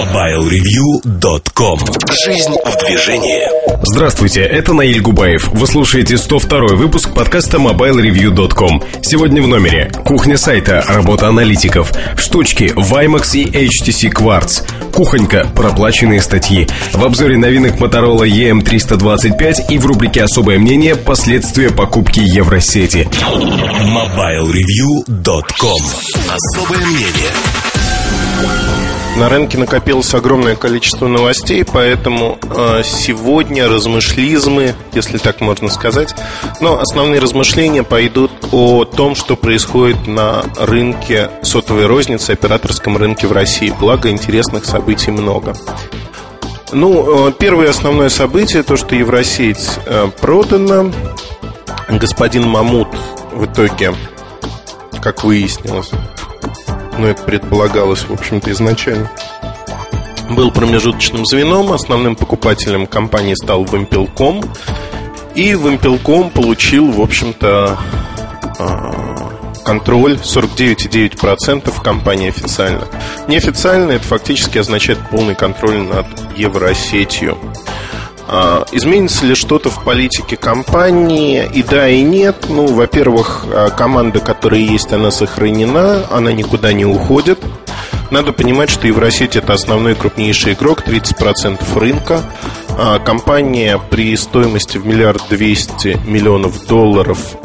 MobileReview.com Жизнь в движении Здравствуйте, это Наиль Губаев. Вы слушаете 102 выпуск подкаста MobileReview.com. Сегодня в номере кухня сайта, работа аналитиков, штучки, Vimax и HTC Quartz, кухонька, проплаченные статьи, в обзоре новинок Motorola EM325 и в рубрике «Особое мнение. Последствия покупки Евросети». MobileReview.com Особое мнение на рынке накопилось огромное количество новостей, поэтому э, сегодня размышлизмы, если так можно сказать, но основные размышления пойдут о том, что происходит на рынке сотовой розницы, операторском рынке в России. Благо, интересных событий много. Ну, э, первое основное событие, то, что Евросеть э, продана. Господин Мамут в итоге, как выяснилось, но это предполагалось, в общем-то, изначально. Был промежуточным звеном, основным покупателем компании стал Вимпелком, и Вимпелком получил, в общем-то, а, контроль 49,9% компании официально. Неофициально это фактически означает полный контроль над Евросетью. А, изменится ли что-то в политике компании? И да, и нет. Ну, во-первых, а, команда, которая есть, она сохранена, она никуда не уходит. Надо понимать, что Евросеть это основной крупнейший игрок, 30% рынка. А, компания при стоимости в миллиард двести миллионов долларов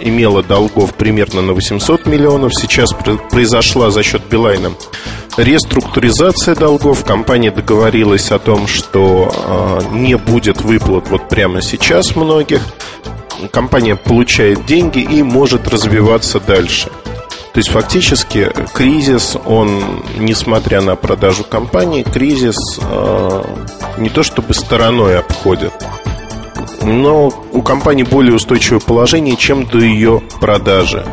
имела долгов примерно на 800 миллионов. Сейчас произошла за счет Билайна Реструктуризация долгов. Компания договорилась о том, что э, не будет выплат вот прямо сейчас многих. Компания получает деньги и может развиваться дальше. То есть фактически кризис, он, несмотря на продажу компании, кризис э, не то чтобы стороной обходит, но у компании более устойчивое положение, чем до ее продажи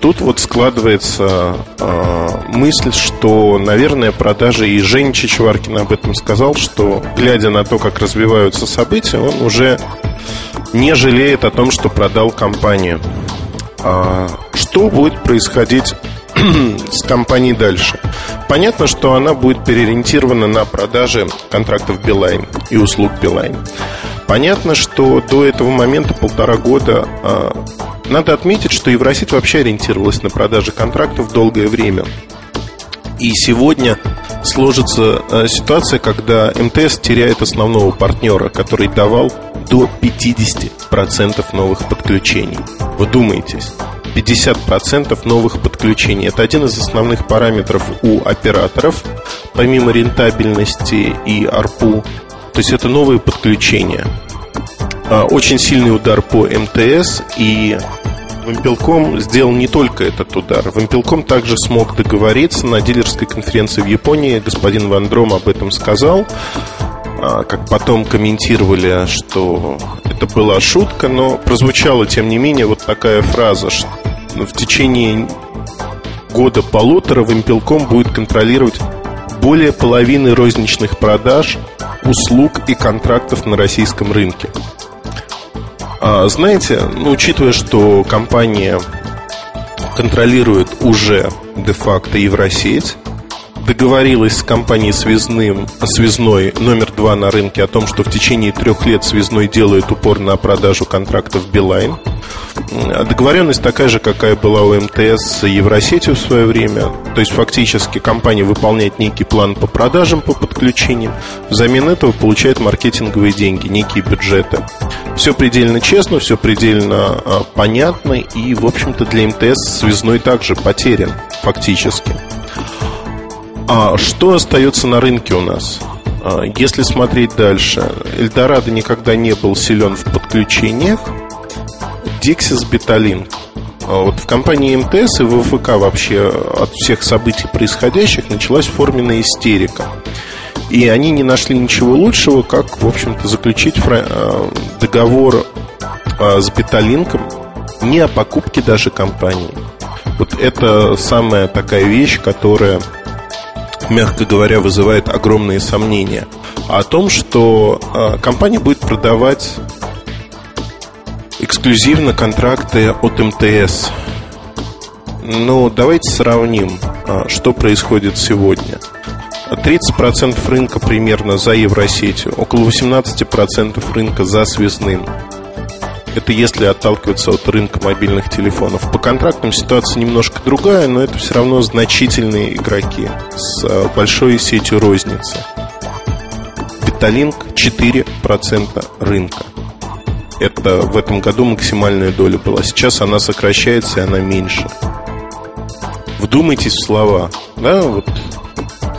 тут вот складывается э, мысль, что, наверное, продажи, и Женя Чичваркин об этом сказал, что, глядя на то, как развиваются события, он уже не жалеет о том, что продал компанию. А что будет происходить с компанией дальше? Понятно, что она будет переориентирована на продажи контрактов Билайн и услуг Билайн. Понятно, что до этого момента полтора года а, надо отметить, что Евросеть вообще ориентировалась на продажи контрактов долгое время. И сегодня сложится э, ситуация, когда МТС теряет основного партнера, который давал до 50% новых подключений. Вы думаетесь? 50% новых подключений. Это один из основных параметров у операторов, помимо рентабельности и ARPU. То есть это новые подключения. А, очень сильный удар по МТС и Вимпелком сделал не только этот удар. Вимпелком также смог договориться на дилерской конференции в Японии. Господин Ван Дром об этом сказал. А, как потом комментировали, что это была шутка, но прозвучала, тем не менее, вот такая фраза, что в течение года-полутора Вимпелком будет контролировать более половины розничных продаж, услуг и контрактов на российском рынке. А, знаете, ну, учитывая, что компания контролирует уже де-факто Евросеть, договорилась с компанией связным, связной номер два на рынке о том, что в течение трех лет связной делает упор на продажу контрактов Билайн. Договоренность такая же, какая была у МТС с Евросетью в свое время. То есть фактически компания выполняет некий план по продажам, по подключениям. Взамен этого получает маркетинговые деньги, некие бюджеты. Все предельно честно, все предельно а, понятно. И, в общем-то, для МТС связной также потерян фактически. А что остается на рынке у нас? А, если смотреть дальше, Эльдорадо никогда не был силен в подключениях. Dixis Betalink. А вот в компании МТС и ВФК вообще от всех событий происходящих началась форменная истерика. И они не нашли ничего лучшего, как, в общем-то, заключить а, договор с Беталинком не о покупке даже компании. Вот это самая такая вещь, которая мягко говоря, вызывает огромные сомнения. О том, что э, компания будет продавать эксклюзивно контракты от МТС. Ну, давайте сравним, э, что происходит сегодня. 30% рынка примерно за Евросетью, около 18% рынка за связным. Это если отталкиваться от рынка мобильных телефонов. По контрактам ситуация немножко другая, но это все равно значительные игроки с э, большой сетью розницы. Беталинк 4% рынка. Это в этом году максимальная доля была. Сейчас она сокращается и она меньше. Вдумайтесь в слова. Да, вот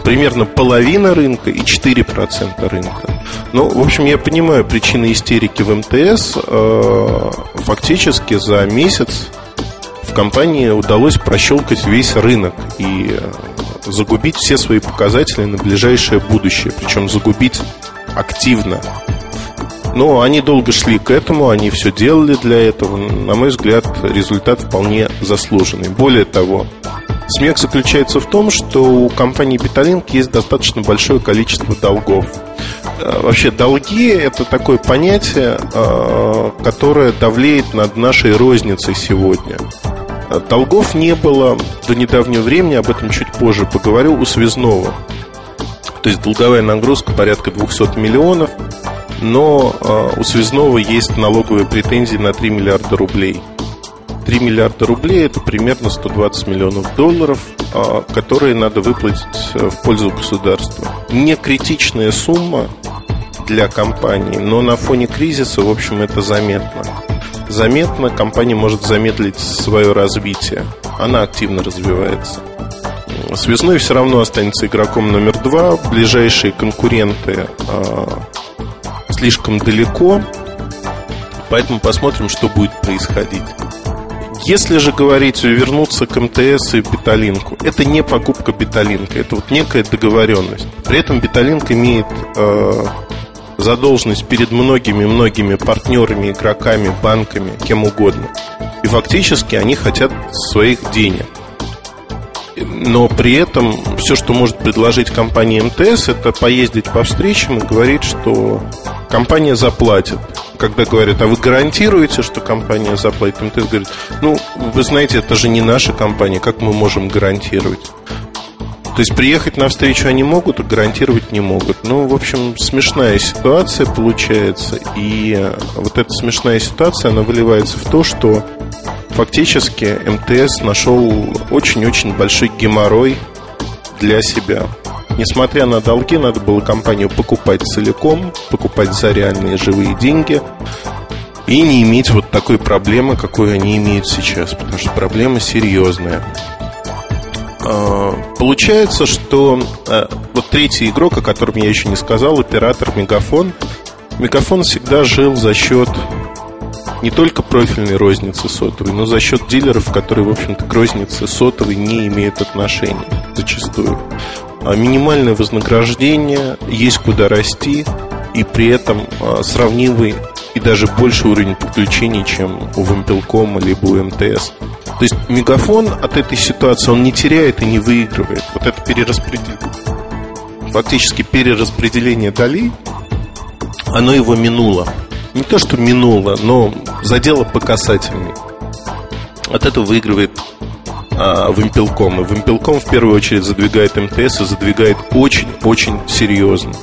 примерно половина рынка и 4% рынка. Ну, в общем, я понимаю причины истерики в МТС. Э, фактически за месяц в компании удалось прощелкать весь рынок и э, загубить все свои показатели на ближайшее будущее. Причем загубить активно. Но они долго шли к этому, они все делали для этого. На мой взгляд, результат вполне заслуженный. Более того, смех заключается в том, что у компании Petalink есть достаточно большое количество долгов. Э, вообще, долги – это такое понятие, э, которое давлеет над нашей розницей сегодня. Долгов не было до недавнего времени, об этом чуть позже поговорю, у связного. То есть долговая нагрузка порядка 200 миллионов, но э, у связного есть налоговые претензии на 3 миллиарда рублей. 3 миллиарда рублей это примерно 120 миллионов долларов, которые надо выплатить э, в пользу государства. Не критичная сумма для компании, но на фоне кризиса, в общем, это заметно. Заметно компания может замедлить свое развитие. Она активно развивается. Связной все равно останется игроком номер два. Ближайшие конкуренты э, слишком далеко. Поэтому посмотрим, что будет происходить. Если же говорить, вернуться к МТС и Беталинку, это не покупка Беталинка, это вот некая договоренность. При этом Беталинк имеет э, задолженность перед многими-многими партнерами, игроками, банками, кем угодно. И фактически они хотят своих денег. Но при этом все, что может предложить компания МТС, это поездить по встречам и говорить, что компания заплатит когда говорят, а вы гарантируете, что компания заплатит? МТС говорит, ну, вы знаете, это же не наша компания, как мы можем гарантировать? То есть приехать на встречу они могут, а гарантировать не могут. Ну, в общем, смешная ситуация получается. И вот эта смешная ситуация, она выливается в то, что фактически МТС нашел очень-очень большой геморрой для себя. Несмотря на долги, надо было компанию покупать целиком, покупать за реальные живые деньги и не иметь вот такой проблемы, какую они имеют сейчас, потому что проблема серьезная. А, получается, что а, вот третий игрок, о котором я еще не сказал, оператор Мегафон. Мегафон всегда жил за счет не только профильной розницы сотовой, но за счет дилеров, которые, в общем-то, к рознице сотовой не имеют отношения зачастую. А минимальное вознаграждение, есть куда расти, и при этом а, сравнимый и даже больше уровень подключений, чем у Вимпелкома либо у МТС. То есть Мегафон от этой ситуации он не теряет и не выигрывает. Вот это перераспределение, фактически перераспределение долей, оно его минуло. Не то, что минуло, но задело по касательной. От этого выигрывает а, Вимпелком. И Вимпелком в первую очередь задвигает МТС и задвигает очень-очень серьезно.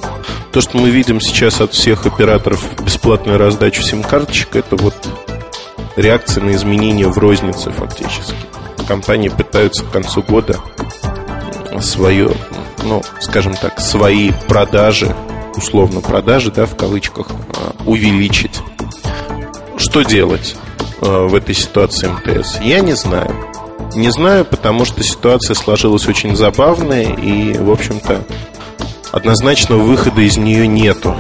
То, что мы видим сейчас от всех операторов бесплатную раздачу сим-карточек, это вот реакция на изменения в рознице фактически. Компании пытаются к концу года свое, ну, скажем так, свои продажи, условно продажи, да, в кавычках, а, увеличить. Что делать а, в этой ситуации МТС? Я не знаю. Не знаю, потому что ситуация сложилась очень забавная и, в общем-то, однозначного выхода из нее нету.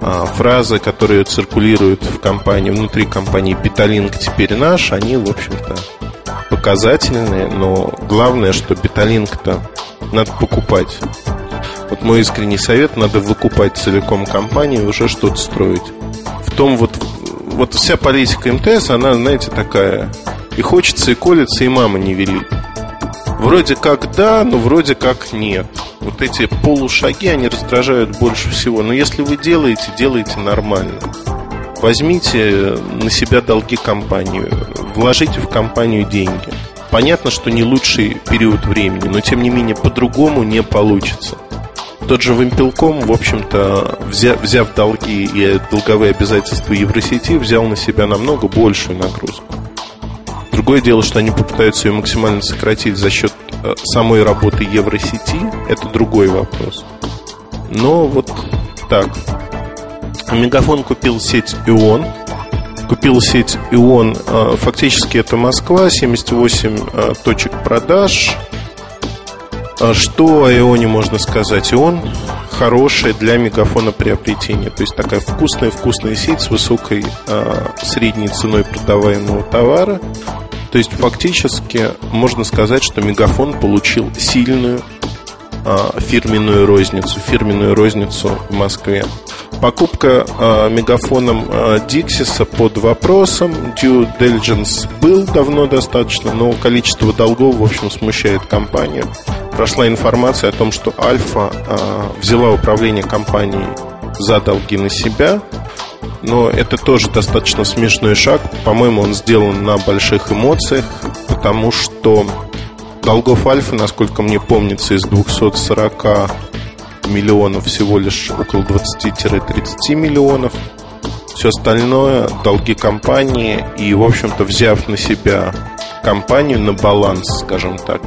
А фразы, которые циркулируют в компании, внутри компании Беталинк теперь наш, они, в общем-то, показательные, но главное, что Беталинк-то надо покупать. Вот мой искренний совет, надо выкупать целиком компанию и уже что-то строить. В том вот, вот вся политика МТС, она, знаете, такая и хочется, и колется, и мама не велит. Вроде как да, но вроде как нет. Вот эти полушаги, они раздражают больше всего. Но если вы делаете, делайте нормально. Возьмите на себя долги компании, вложите в компанию деньги. Понятно, что не лучший период времени, но тем не менее по-другому не получится. тот же Вимпелком, в общем-то, взяв, взяв долги и долговые обязательства Евросети, взял на себя намного большую нагрузку. Другое дело, что они попытаются ее максимально сократить за счет э, самой работы Евросети. Это другой вопрос. Но вот так. Мегафон купил сеть ИОН. Купил сеть ИОН. Э, фактически это Москва, 78 э, точек продаж. Что о Ионе можно сказать? Ион хорошая для мегафона приобретения. То есть такая вкусная-вкусная сеть с высокой средней ценой продаваемого товара то есть фактически можно сказать, что Мегафон получил сильную а, фирменную розницу, фирменную розницу в Москве. Покупка а, мегафоном а, Диксиса под вопросом. Due diligence был давно достаточно, но количество долгов, в общем, смущает компанию. Прошла информация о том, что Альфа а, взяла управление компанией за долги на себя – но это тоже достаточно смешной шаг. По-моему, он сделан на больших эмоциях, потому что долгов Альфа, насколько мне помнится, из 240 миллионов всего лишь около 20-30 миллионов. Все остальное – долги компании. И, в общем-то, взяв на себя компанию на баланс, скажем так,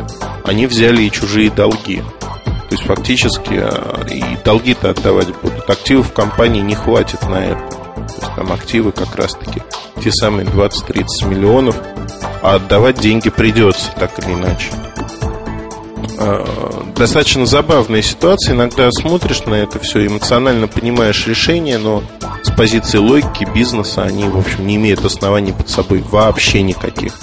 они взяли и чужие долги. То есть фактически э, и долги-то отдавать будут. Активов компании не хватит на это. То есть там активы как раз-таки те самые 20-30 миллионов, а отдавать деньги придется, так или иначе. А, достаточно забавная ситуация. Иногда смотришь на это все, эмоционально понимаешь решение, но с позиции логики бизнеса они, в общем, не имеют оснований под собой вообще никаких.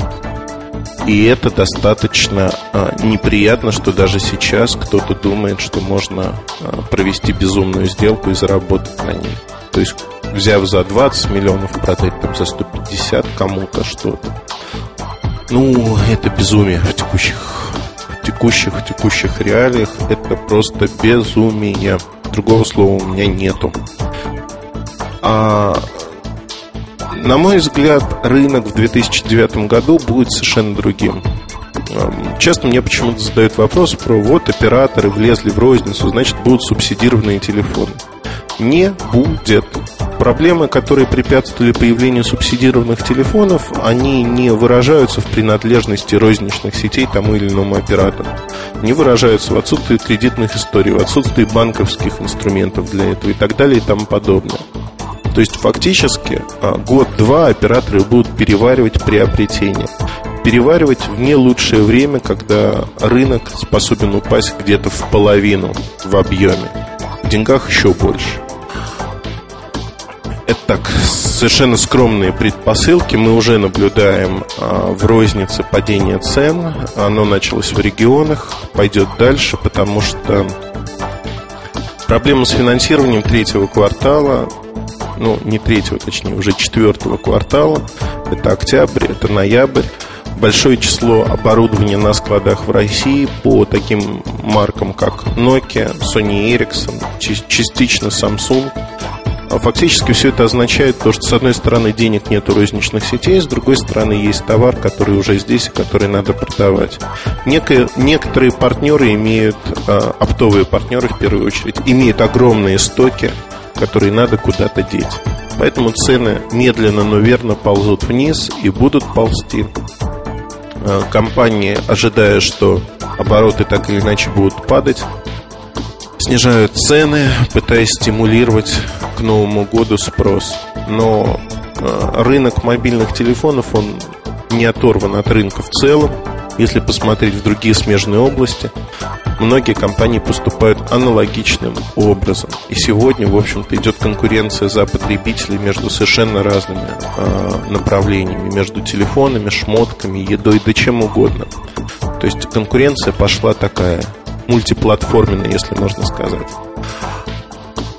И это достаточно а, неприятно, что даже сейчас кто-то думает, что можно а, провести безумную сделку и заработать на ней. То есть взяв за 20 миллионов, продать там за 150 кому-то что-то. Ну, это безумие в текущих, в текущих, в текущих реалиях. Это просто безумие. Другого слова у меня нету. А на мой взгляд, рынок в 2009 году будет совершенно другим. Часто мне почему-то задают вопрос про вот операторы влезли в розницу, значит будут субсидированные телефоны. Не будет проблемы, которые препятствовали появлению субсидированных телефонов, они не выражаются в принадлежности розничных сетей тому или иному оператору. Не выражаются в отсутствии кредитных историй, в отсутствии банковских инструментов для этого и так далее и тому подобное. То есть фактически а, год-два операторы будут переваривать приобретение. Переваривать в не лучшее время, когда рынок способен упасть где-то в половину в объеме. В деньгах еще больше. Это так, совершенно скромные предпосылки. Мы уже наблюдаем а, в рознице падение цен. Оно началось в регионах, пойдет дальше, потому что проблема с финансированием третьего квартала, ну, не третьего, точнее, уже четвертого квартала, это октябрь, это ноябрь, большое число оборудования на складах в России по таким маркам, как Nokia, Sony Ericsson, частично Samsung – а фактически все это означает то, что с одной стороны денег нет у розничных сетей, с другой стороны есть товар, который уже здесь и который надо продавать. Некое, некоторые партнеры имеют, а, оптовые партнеры в первую очередь, имеют огромные стоки, которые надо куда-то деть. Поэтому цены медленно, но верно ползут вниз и будут ползти. А, компании, ожидая, что обороты так или иначе будут падать, снижают цены, пытаясь стимулировать к Новому году спрос. Но э, рынок мобильных телефонов, он не оторван от рынка в целом. Если посмотреть в другие смежные области, многие компании поступают аналогичным образом. И сегодня, в общем-то, идет конкуренция за потребителей между совершенно разными э, направлениями, между телефонами, шмотками, едой, да чем угодно. То есть конкуренция пошла такая – мультиплатформенный, если можно сказать.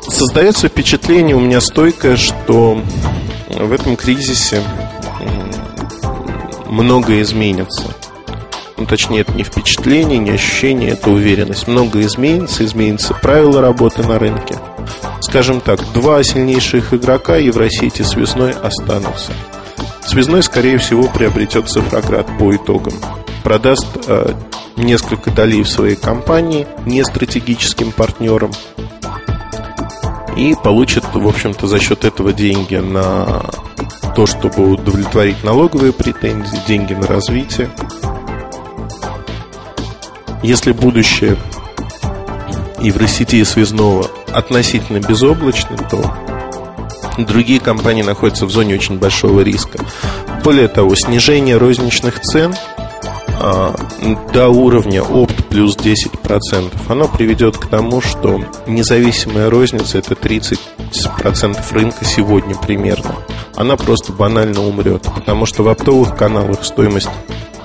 Создается впечатление у меня стойкое, что в этом кризисе многое изменится. Ну, точнее, это не впечатление, не ощущение, это уверенность. Многое изменится, изменится правила работы на рынке. Скажем так, два сильнейших игрока Евросети связной останутся. Связной, скорее всего, приобретет цифроград по итогам. Продаст э, несколько долей в своей компании, не стратегическим партнером, и получит, в общем-то, за счет этого деньги на то, чтобы удовлетворить налоговые претензии, деньги на развитие. Если будущее Евросети и связного относительно безоблачно, то другие компании находятся в зоне очень большого риска. Более того, снижение розничных цен до уровня опт плюс 10%, оно приведет к тому, что независимая розница это 30% рынка сегодня примерно. Она просто банально умрет, потому что в оптовых каналах стоимость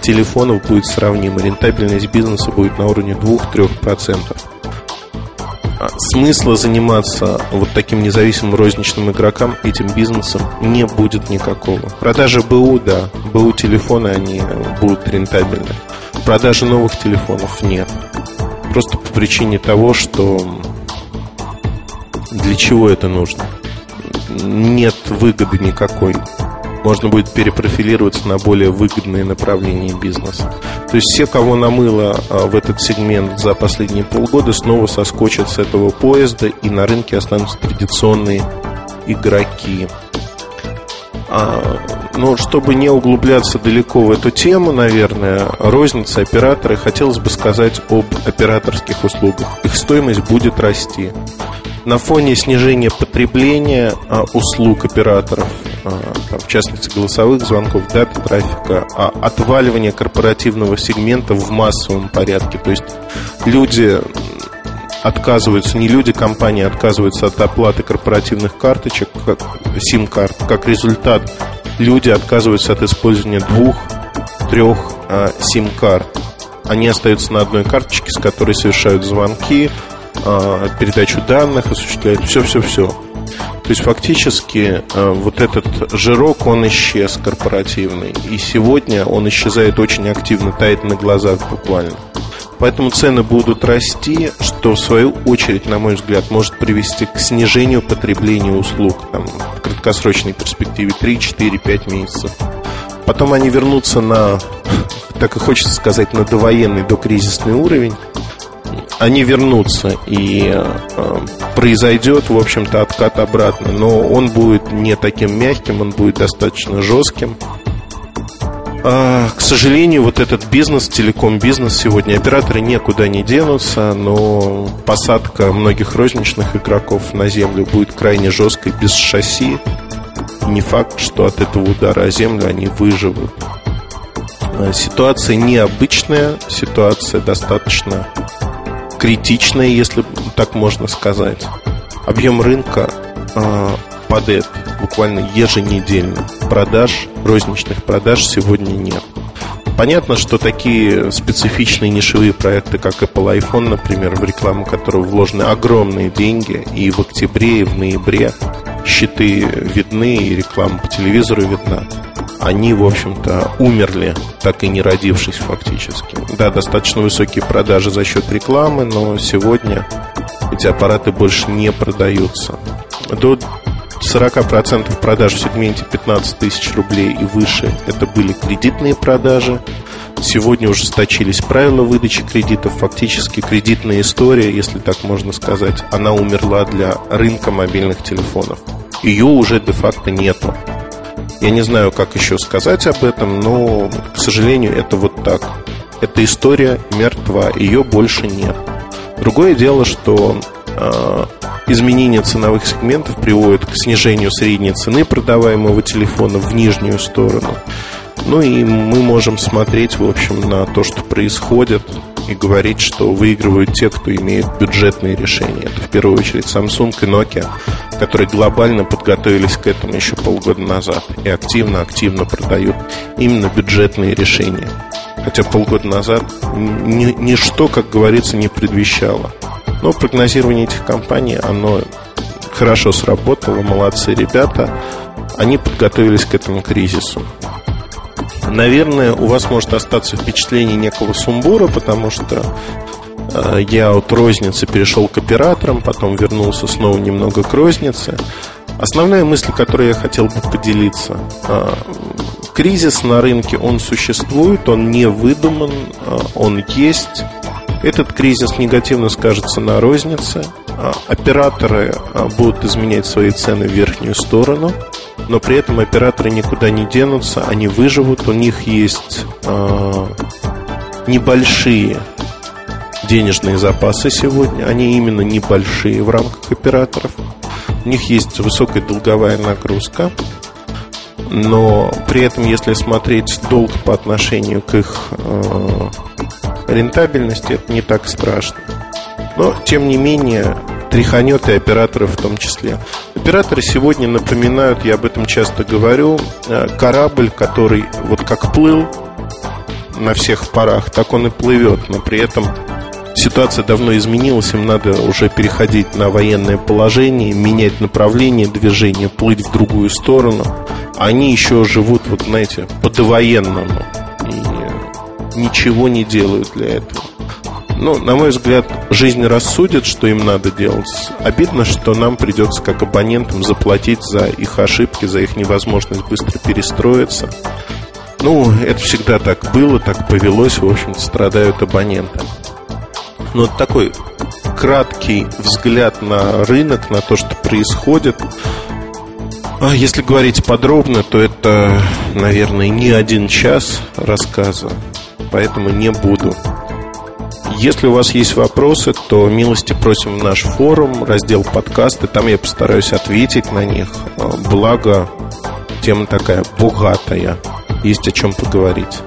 телефонов будет сравнима, рентабельность бизнеса будет на уровне 2-3%. А смысла заниматься вот таким независимым розничным игрокам этим бизнесом не будет никакого. Продажи БУ, да, БУ телефоны, они будут рентабельны. Продажи новых телефонов нет. Просто по причине того, что для чего это нужно? Нет выгоды никакой можно будет перепрофилироваться на более выгодные направления бизнеса. То есть все, кого намыло а, в этот сегмент за последние полгода, снова соскочат с этого поезда, и на рынке останутся традиционные игроки. А, но чтобы не углубляться далеко в эту тему, наверное, розница, операторы, хотелось бы сказать об операторских услугах. Их стоимость будет расти. На фоне снижения потребления а, услуг операторов там, в частности голосовых звонков, дата трафика, а отваливание корпоративного сегмента в массовом порядке. То есть люди отказываются, не люди, компании отказываются от оплаты корпоративных карточек, как сим-карт. Как результат, люди отказываются от использования двух, трех а, сим-карт. Они остаются на одной карточке, с которой совершают звонки, а, передачу данных, осуществляют все-все-все. То есть фактически э, вот этот жирок, он исчез корпоративный. И сегодня он исчезает очень активно, тает на глазах буквально. Поэтому цены будут расти, что в свою очередь, на мой взгляд, может привести к снижению потребления услуг там, в краткосрочной перспективе 3, 4, 5 месяцев. Потом они вернутся на, так и хочется сказать, на довоенный, докризисный уровень они вернутся и э, произойдет, в общем-то, откат обратно. Но он будет не таким мягким, он будет достаточно жестким. А, к сожалению, вот этот бизнес, телеком-бизнес сегодня, операторы никуда не денутся, но посадка многих розничных игроков на землю будет крайне жесткой, без шасси. Не факт, что от этого удара о землю они выживут. А, ситуация необычная, ситуация достаточно критичная, если так можно сказать. Объем рынка э, падает буквально еженедельно. Продаж, розничных продаж сегодня нет. Понятно, что такие специфичные нишевые проекты, как Apple iPhone, например, в рекламу которого вложены огромные деньги, и в октябре, и в ноябре щиты видны, и реклама по телевизору видна они, в общем-то, умерли, так и не родившись фактически. Да, достаточно высокие продажи за счет рекламы, но сегодня эти аппараты больше не продаются. До 40% продаж в сегменте 15 тысяч рублей и выше это были кредитные продажи. Сегодня ужесточились правила выдачи кредитов. Фактически кредитная история, если так можно сказать, она умерла для рынка мобильных телефонов. Ее уже де-факто нету. Я не знаю, как еще сказать об этом, но, к сожалению, это вот так. Эта история мертва, ее больше нет. Другое дело, что э, изменение ценовых сегментов приводит к снижению средней цены продаваемого телефона в нижнюю сторону. Ну и мы можем смотреть, в общем, на то, что происходит и говорить, что выигрывают те, кто имеет бюджетные решения. Это в первую очередь Samsung и Nokia, которые глобально подготовились к этому еще полгода назад и активно-активно продают именно бюджетные решения. Хотя полгода назад ни, ничто, как говорится, не предвещало. Но прогнозирование этих компаний, оно хорошо сработало, молодцы ребята. Они подготовились к этому кризису. Наверное, у вас может остаться впечатление некого сумбура, потому что э, я от розницы перешел к операторам, потом вернулся снова немного к рознице. Основная мысль, которой я хотел бы поделиться, э, кризис на рынке, он существует, он не выдуман, а, он есть. Этот кризис негативно скажется на рознице. Операторы будут изменять свои цены в верхнюю сторону, но при этом операторы никуда не денутся, они выживут, у них есть небольшие денежные запасы сегодня, они именно небольшие в рамках операторов. У них есть высокая долговая нагрузка, но при этом, если смотреть долг по отношению к их э, рентабельности, это не так страшно. Но, тем не менее, тряханет и операторы в том числе. Операторы сегодня напоминают, я об этом часто говорю, э, корабль, который вот как плыл на всех парах, так он и плывет, но при этом ситуация давно изменилась, им надо уже переходить на военное положение, менять направление движения, плыть в другую сторону. Они еще живут, вот знаете, по-довоенному и ничего не делают для этого. Ну, на мой взгляд, жизнь рассудит, что им надо делать. Обидно, что нам придется как абонентам заплатить за их ошибки, за их невозможность быстро перестроиться. Ну, это всегда так было, так повелось, в общем-то, страдают абоненты. Но такой краткий взгляд на рынок, на то, что происходит. А если говорить подробно, то это, наверное, не один час рассказа, поэтому не буду. Если у вас есть вопросы, то милости просим в наш форум, раздел подкасты, там я постараюсь ответить на них. Благо, тема такая богатая, есть о чем поговорить.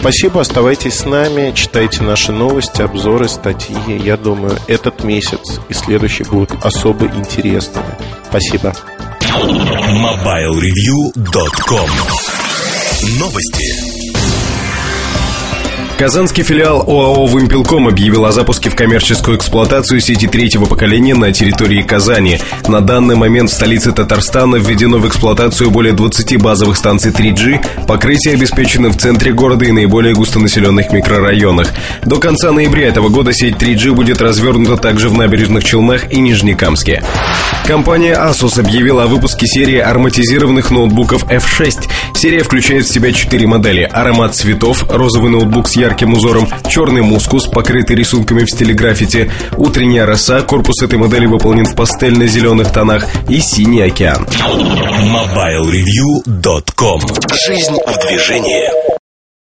Спасибо, оставайтесь с нами, читайте наши новости, обзоры, статьи. Я думаю, этот месяц и следующий будут особо интересными. Спасибо. MobileReview.com Новости. Казанский филиал ОАО «Вымпелком» объявил о запуске в коммерческую эксплуатацию сети третьего поколения на территории Казани. На данный момент в столице Татарстана введено в эксплуатацию более 20 базовых станций 3G. Покрытие обеспечено в центре города и наиболее густонаселенных микрорайонах. До конца ноября этого года сеть 3G будет развернута также в набережных Челнах и Нижнекамске. Компания Asus объявила о выпуске серии ароматизированных ноутбуков F6. Серия включает в себя четыре модели. Аромат цветов, розовый ноутбук с ярким узором, черный мускус, покрытый рисунками в стиле граффити, утренняя роса, корпус этой модели выполнен в пастельно-зеленых тонах. И синий океан. MobileReview.com Жизнь в движении